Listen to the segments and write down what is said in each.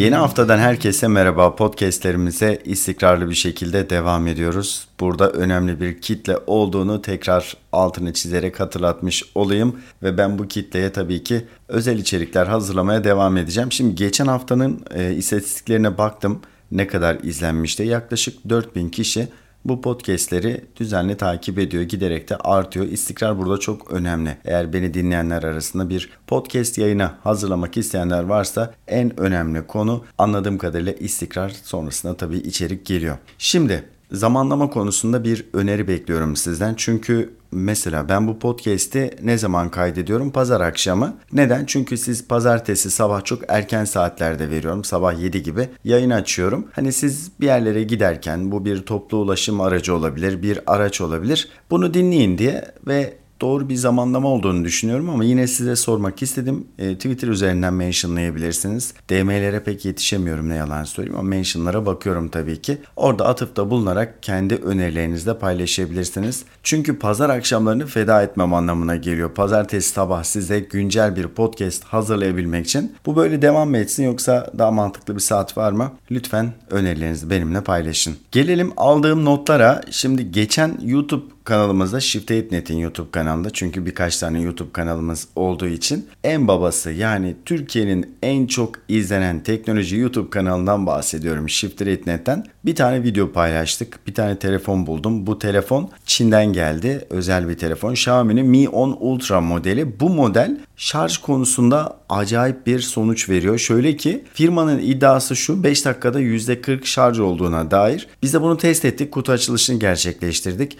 Yeni haftadan herkese merhaba. Podcastlerimize istikrarlı bir şekilde devam ediyoruz. Burada önemli bir kitle olduğunu tekrar altını çizerek hatırlatmış olayım. Ve ben bu kitleye tabii ki özel içerikler hazırlamaya devam edeceğim. Şimdi geçen haftanın e, istatistiklerine baktım. Ne kadar izlenmişti? Yaklaşık 4000 kişi bu podcastleri düzenli takip ediyor. Giderek de artıyor. İstikrar burada çok önemli. Eğer beni dinleyenler arasında bir podcast yayına hazırlamak isteyenler varsa en önemli konu anladığım kadarıyla istikrar sonrasında tabii içerik geliyor. Şimdi zamanlama konusunda bir öneri bekliyorum sizden. Çünkü mesela ben bu podcast'i ne zaman kaydediyorum? Pazar akşamı. Neden? Çünkü siz pazartesi sabah çok erken saatlerde veriyorum. Sabah 7 gibi yayın açıyorum. Hani siz bir yerlere giderken bu bir toplu ulaşım aracı olabilir, bir araç olabilir. Bunu dinleyin diye ve doğru bir zamanlama olduğunu düşünüyorum ama yine size sormak istedim. E, Twitter üzerinden mentionlayabilirsiniz. DM'lere pek yetişemiyorum ne yalan söyleyeyim ama mentionlara bakıyorum tabii ki. Orada atıfta bulunarak kendi önerilerinizi de paylaşabilirsiniz. Çünkü pazar akşamlarını feda etmem anlamına geliyor. Pazartesi sabah size güncel bir podcast hazırlayabilmek için. Bu böyle devam mı etsin yoksa daha mantıklı bir saat var mı? Lütfen önerilerinizi benimle paylaşın. Gelelim aldığım notlara. Şimdi geçen YouTube kanalımızda Shift 8net'in YouTube kanalında çünkü birkaç tane YouTube kanalımız olduğu için en babası yani Türkiye'nin en çok izlenen teknoloji YouTube kanalından bahsediyorum Shift 8net'ten. Bir tane video paylaştık. Bir tane telefon buldum. Bu telefon Çin'den geldi. Özel bir telefon. Xiaomi'nin Mi 10 Ultra modeli. Bu model şarj konusunda acayip bir sonuç veriyor. Şöyle ki firmanın iddiası şu 5 dakikada %40 şarj olduğuna dair. Biz de bunu test ettik. Kutu açılışını gerçekleştirdik.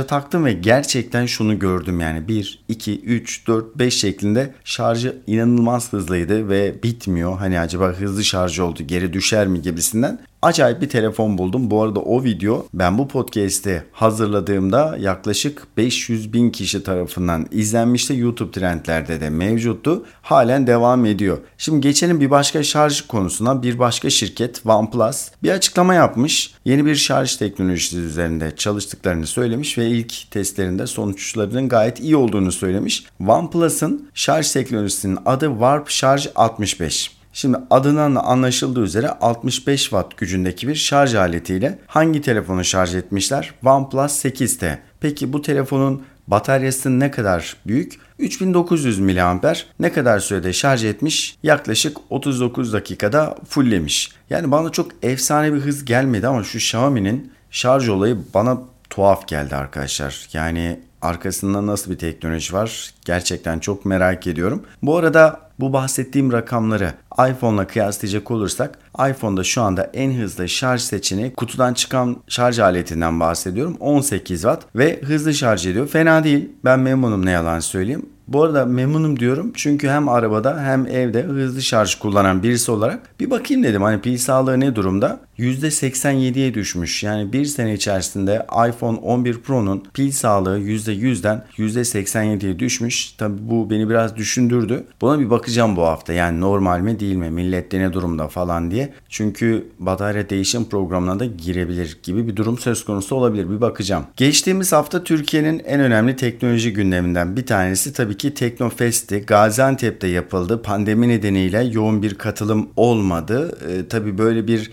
Şarja taktım ve gerçekten şunu gördüm yani 1, 2, 3, 4, 5 şeklinde şarjı inanılmaz hızlıydı ve bitmiyor. Hani acaba hızlı şarj oldu geri düşer mi gibisinden acayip bir telefon buldum. Bu arada o video ben bu podcast'i hazırladığımda yaklaşık 500 bin kişi tarafından izlenmişti. YouTube trendlerde de mevcuttu. Halen devam ediyor. Şimdi geçelim bir başka şarj konusuna. Bir başka şirket OnePlus bir açıklama yapmış. Yeni bir şarj teknolojisi üzerinde çalıştıklarını söylemiş ve ilk testlerinde sonuçlarının gayet iyi olduğunu söylemiş. OnePlus'ın şarj teknolojisinin adı Warp Charge 65. Şimdi adından da anlaşıldığı üzere 65 watt gücündeki bir şarj aletiyle hangi telefonu şarj etmişler? OnePlus 8T. Peki bu telefonun bataryası ne kadar büyük? 3900 mAh ne kadar sürede şarj etmiş? Yaklaşık 39 dakikada fulllemiş. Yani bana çok efsane bir hız gelmedi ama şu Xiaomi'nin şarj olayı bana tuhaf geldi arkadaşlar. Yani arkasında nasıl bir teknoloji var gerçekten çok merak ediyorum. Bu arada bu bahsettiğim rakamları iPhone'la kıyaslayacak olursak iPhone'da şu anda en hızlı şarj seçeneği kutudan çıkan şarj aletinden bahsediyorum. 18 Watt ve hızlı şarj ediyor. Fena değil. Ben memnunum ne yalan söyleyeyim. Bu arada memnunum diyorum çünkü hem arabada hem evde hızlı şarj kullanan birisi olarak bir bakayım dedim hani pil sağlığı ne durumda? %87'ye düşmüş. Yani bir sene içerisinde iPhone 11 Pro'nun pil sağlığı %100'den %87'ye düşmüş. Tabi bu beni biraz düşündürdü. Buna bir bakacağım bu hafta. Yani normal mi değil mi? Millette ne durumda falan diye. Çünkü batarya değişim programına da girebilir gibi bir durum söz konusu olabilir. Bir bakacağım. Geçtiğimiz hafta Türkiye'nin en önemli teknoloji gündeminden bir tanesi tabii ki Teknofest'ti. Gaziantep'te yapıldı. Pandemi nedeniyle yoğun bir katılım olmadı. Ee, tabii böyle bir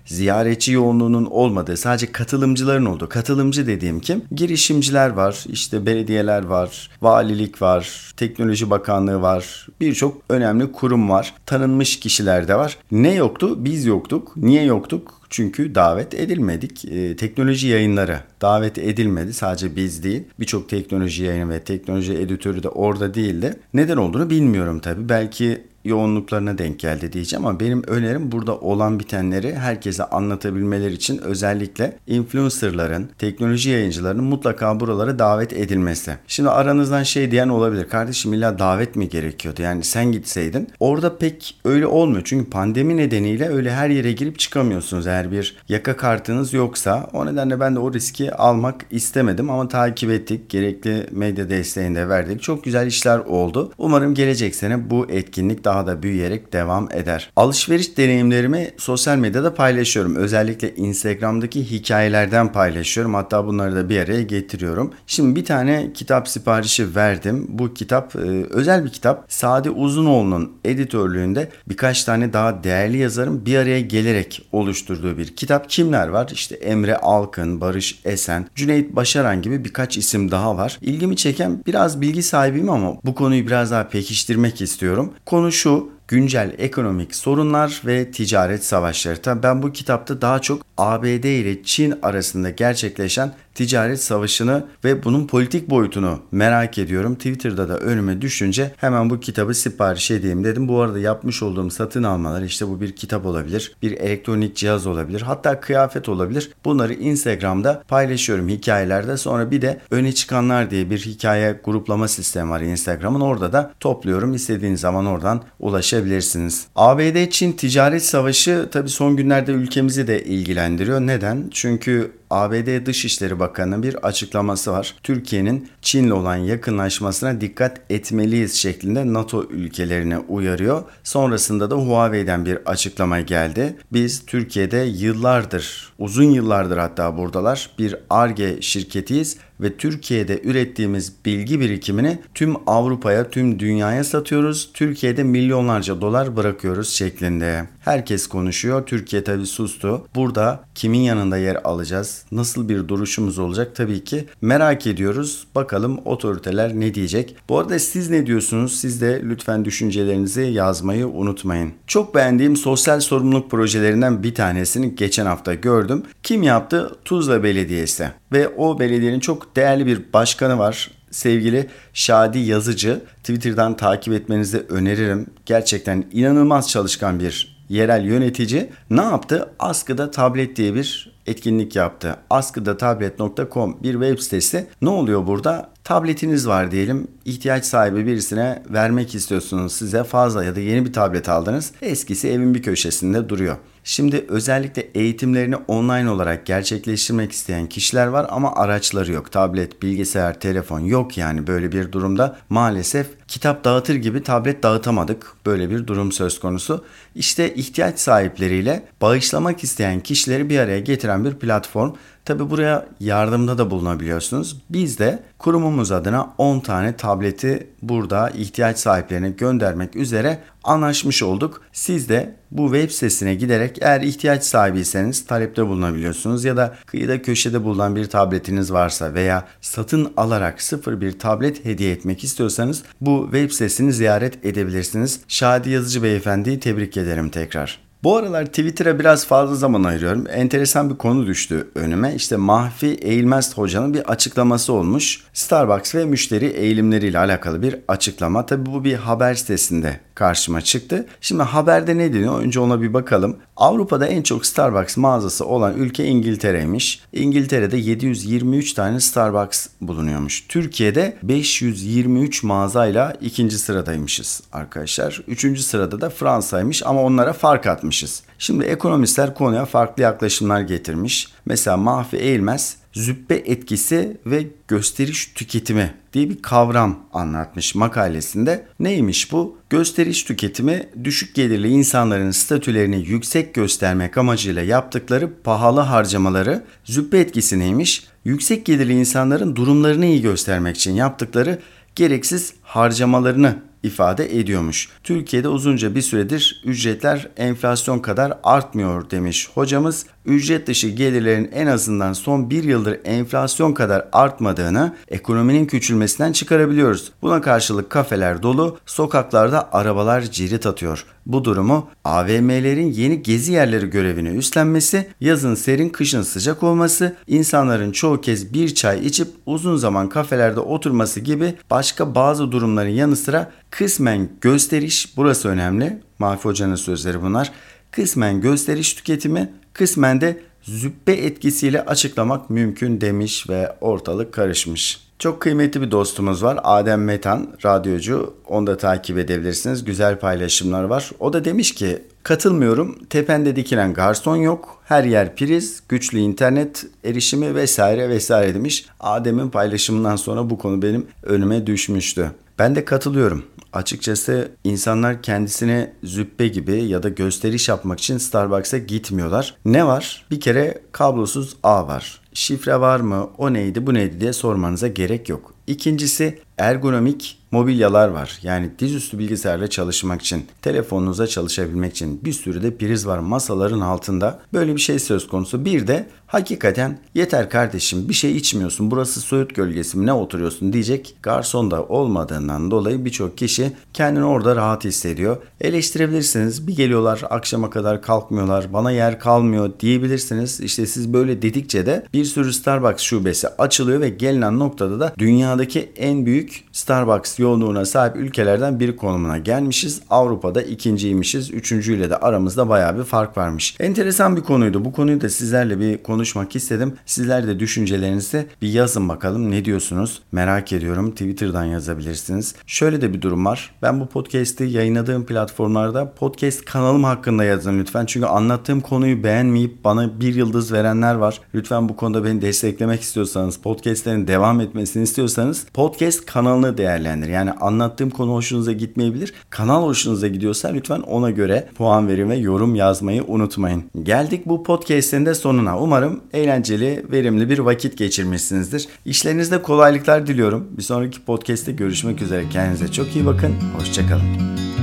ziyaretçi yoğunluğunun olmadığı sadece katılımcıların olduğu. Katılımcı dediğim kim? Girişimciler var, işte belediyeler var, valilik var, teknoloji bakanlığı var. Birçok önemli kurum var. Tanınmış kişiler de var. Ne yoktu? Biz yoktuk. Niye yoktuk? Çünkü davet edilmedik. E, teknoloji yayınları davet edilmedi. Sadece biz değil. Birçok teknoloji yayını ve teknoloji editörü de orada değildi. Neden olduğunu bilmiyorum tabii. Belki yoğunluklarına denk geldi diyeceğim ama benim önerim burada olan bitenleri herkese anlatabilmeleri için özellikle influencerların, teknoloji yayıncılarının mutlaka buralara davet edilmesi. Şimdi aranızdan şey diyen olabilir. Kardeşim illa davet mi gerekiyordu? Yani sen gitseydin. Orada pek öyle olmuyor. Çünkü pandemi nedeniyle öyle her yere girip çıkamıyorsunuz. Eğer bir yaka kartınız yoksa o nedenle ben de o riski almak istemedim ama takip ettik. Gerekli medya desteğini de verdik. Çok güzel işler oldu. Umarım gelecek sene bu etkinlik daha daha da büyüyerek devam eder. Alışveriş deneyimlerimi sosyal medyada paylaşıyorum. Özellikle Instagram'daki hikayelerden paylaşıyorum. Hatta bunları da bir araya getiriyorum. Şimdi bir tane kitap siparişi verdim. Bu kitap e, özel bir kitap. Sade Uzunoğlu'nun editörlüğünde birkaç tane daha değerli yazarın bir araya gelerek oluşturduğu bir kitap. Kimler var? İşte Emre Alkın, Barış Esen, Cüneyt Başaran gibi birkaç isim daha var. İlgimi çeken biraz bilgi sahibiyim ama bu konuyu biraz daha pekiştirmek istiyorum. Konu şu, güncel ekonomik sorunlar ve ticaret savaşları. Tabii ben bu kitapta daha çok ABD ile Çin arasında gerçekleşen ticaret savaşını ve bunun politik boyutunu merak ediyorum. Twitter'da da önüme düşünce hemen bu kitabı sipariş edeyim dedim. Bu arada yapmış olduğum satın almalar işte bu bir kitap olabilir, bir elektronik cihaz olabilir, hatta kıyafet olabilir. Bunları Instagram'da paylaşıyorum hikayelerde. Sonra bir de öne çıkanlar diye bir hikaye gruplama sistemi var Instagram'ın. Orada da topluyorum. İstediğiniz zaman oradan ulaşabilirsiniz. ABD-Çin ticaret savaşı tabii son günlerde ülkemizi de ilgilendiriyor. Neden? Çünkü ABD Dışişleri Bakanı'nın bir açıklaması var. Türkiye'nin Çin'le olan yakınlaşmasına dikkat etmeliyiz şeklinde NATO ülkelerine uyarıyor. Sonrasında da Huawei'den bir açıklama geldi. Biz Türkiye'de yıllardır, uzun yıllardır hatta buradalar bir ARGE şirketiyiz ve Türkiye'de ürettiğimiz bilgi birikimini tüm Avrupa'ya, tüm dünyaya satıyoruz. Türkiye'de milyonlarca dolar bırakıyoruz şeklinde. Herkes konuşuyor. Türkiye tabi sustu. Burada kimin yanında yer alacağız? Nasıl bir duruşumuz olacak? Tabii ki merak ediyoruz. Bakalım otoriteler ne diyecek? Bu arada siz ne diyorsunuz? Siz de lütfen düşüncelerinizi yazmayı unutmayın. Çok beğendiğim sosyal sorumluluk projelerinden bir tanesini geçen hafta gördüm. Kim yaptı? Tuzla Belediyesi. Ve o belediyenin çok değerli bir başkanı var sevgili Şadi Yazıcı. Twitter'dan takip etmenizi öneririm. Gerçekten inanılmaz çalışkan bir yerel yönetici ne yaptı? Askıda Tablet diye bir etkinlik yaptı. askıdatablet.com bir web sitesi. Ne oluyor burada? Tabletiniz var diyelim. ihtiyaç sahibi birisine vermek istiyorsunuz. Size fazla ya da yeni bir tablet aldınız. Eskisi evin bir köşesinde duruyor. Şimdi özellikle eğitimlerini online olarak gerçekleştirmek isteyen kişiler var ama araçları yok. Tablet, bilgisayar, telefon yok yani böyle bir durumda maalesef kitap dağıtır gibi tablet dağıtamadık. Böyle bir durum söz konusu. İşte ihtiyaç sahipleriyle bağışlamak isteyen kişileri bir araya getiren bir platform. Tabi buraya yardımda da bulunabiliyorsunuz. Biz de kurumumuz adına 10 tane tableti burada ihtiyaç sahiplerine göndermek üzere anlaşmış olduk. Siz de bu web sitesine giderek eğer ihtiyaç sahibiyseniz talepte bulunabiliyorsunuz ya da kıyıda köşede bulunan bir tabletiniz varsa veya satın alarak sıfır bir tablet hediye etmek istiyorsanız bu web sitesini ziyaret edebilirsiniz. Şadi Yazıcı Beyefendi'yi tebrik ederim tekrar. Bu aralar Twitter'a biraz fazla zaman ayırıyorum. Enteresan bir konu düştü önüme. İşte Mahfi Eğilmez Hoca'nın bir açıklaması olmuş. Starbucks ve müşteri eğilimleriyle alakalı bir açıklama. Tabi bu bir haber sitesinde karşıma çıktı. Şimdi haberde ne deniyor? Önce ona bir bakalım. Avrupa'da en çok Starbucks mağazası olan ülke İngiltere'ymiş. İngiltere'de 723 tane Starbucks bulunuyormuş. Türkiye'de 523 mağazayla ikinci sıradaymışız arkadaşlar. Üçüncü sırada da Fransa'ymış ama onlara fark atmışız. Şimdi ekonomistler konuya farklı yaklaşımlar getirmiş. Mesela Mahfi Eğilmez züppe etkisi ve gösteriş tüketimi diye bir kavram anlatmış makalesinde. Neymiş bu? Gösteriş tüketimi düşük gelirli insanların statülerini yüksek göstermek amacıyla yaptıkları pahalı harcamaları züppe etkisi neymiş? Yüksek gelirli insanların durumlarını iyi göstermek için yaptıkları gereksiz harcamalarını ifade ediyormuş. Türkiye'de uzunca bir süredir ücretler enflasyon kadar artmıyor demiş hocamız. Ücret dışı gelirlerin en azından son bir yıldır enflasyon kadar artmadığını ekonominin küçülmesinden çıkarabiliyoruz. Buna karşılık kafeler dolu, sokaklarda arabalar cirit atıyor. Bu durumu AVM'lerin yeni gezi yerleri görevini üstlenmesi, yazın serin kışın sıcak olması, insanların çoğu kez bir çay içip uzun zaman kafelerde oturması gibi başka bazı durumların yanı sıra kısmen gösteriş, burası önemli, Mafi Hoca'nın sözleri bunlar, kısmen gösteriş tüketimi, kısmen de züppe etkisiyle açıklamak mümkün demiş ve ortalık karışmış. Çok kıymetli bir dostumuz var. Adem Metan, radyocu. Onu da takip edebilirsiniz. Güzel paylaşımlar var. O da demiş ki katılmıyorum. Tepende dikilen garson yok. Her yer priz, güçlü internet erişimi vesaire vesaire demiş. Adem'in paylaşımından sonra bu konu benim önüme düşmüştü. Ben de katılıyorum. Açıkçası insanlar kendisine züppe gibi ya da gösteriş yapmak için Starbucks'a gitmiyorlar. Ne var? Bir kere kablosuz ağ var. Şifre var mı? O neydi? Bu neydi diye sormanıza gerek yok. İkincisi ergonomik mobilyalar var. Yani dizüstü bilgisayarla çalışmak için, telefonunuza çalışabilmek için bir sürü de priz var masaların altında. Böyle bir şey söz konusu. Bir de hakikaten yeter kardeşim bir şey içmiyorsun. Burası Söğüt gölgesi mi ne oturuyorsun diyecek garson da olmadığından dolayı birçok kişi kendini orada rahat hissediyor. Eleştirebilirsiniz. Bir geliyorlar akşama kadar kalkmıyorlar. Bana yer kalmıyor diyebilirsiniz. İşte siz böyle dedikçe de bir sürü Starbucks şubesi açılıyor ve gelinen noktada da dünyadaki en büyük Starbucks yoğunluğuna sahip ülkelerden bir konumuna gelmişiz. Avrupa'da ikinciymişiz. Üçüncüyle de aramızda baya bir fark varmış. Enteresan bir konuydu. Bu konuyu da sizlerle bir konuşmak istedim. Sizler de düşüncelerinizi bir yazın bakalım. Ne diyorsunuz? Merak ediyorum. Twitter'dan yazabilirsiniz. Şöyle de bir durum var. Ben bu podcast'i yayınladığım platformlarda podcast kanalım hakkında yazın lütfen. Çünkü anlattığım konuyu beğenmeyip bana bir yıldız verenler var. Lütfen bu konuda beni desteklemek istiyorsanız, podcastlerin devam etmesini istiyorsanız podcast kanalını değerlendirin. Yani anlattığım konu hoşunuza gitmeyebilir. Kanal hoşunuza gidiyorsa lütfen ona göre puan verin ve yorum yazmayı unutmayın. Geldik bu podcast'in de sonuna. Umarım eğlenceli, verimli bir vakit geçirmişsinizdir. İşlerinizde kolaylıklar diliyorum. Bir sonraki podcast'te görüşmek üzere. Kendinize çok iyi bakın. Hoşçakalın.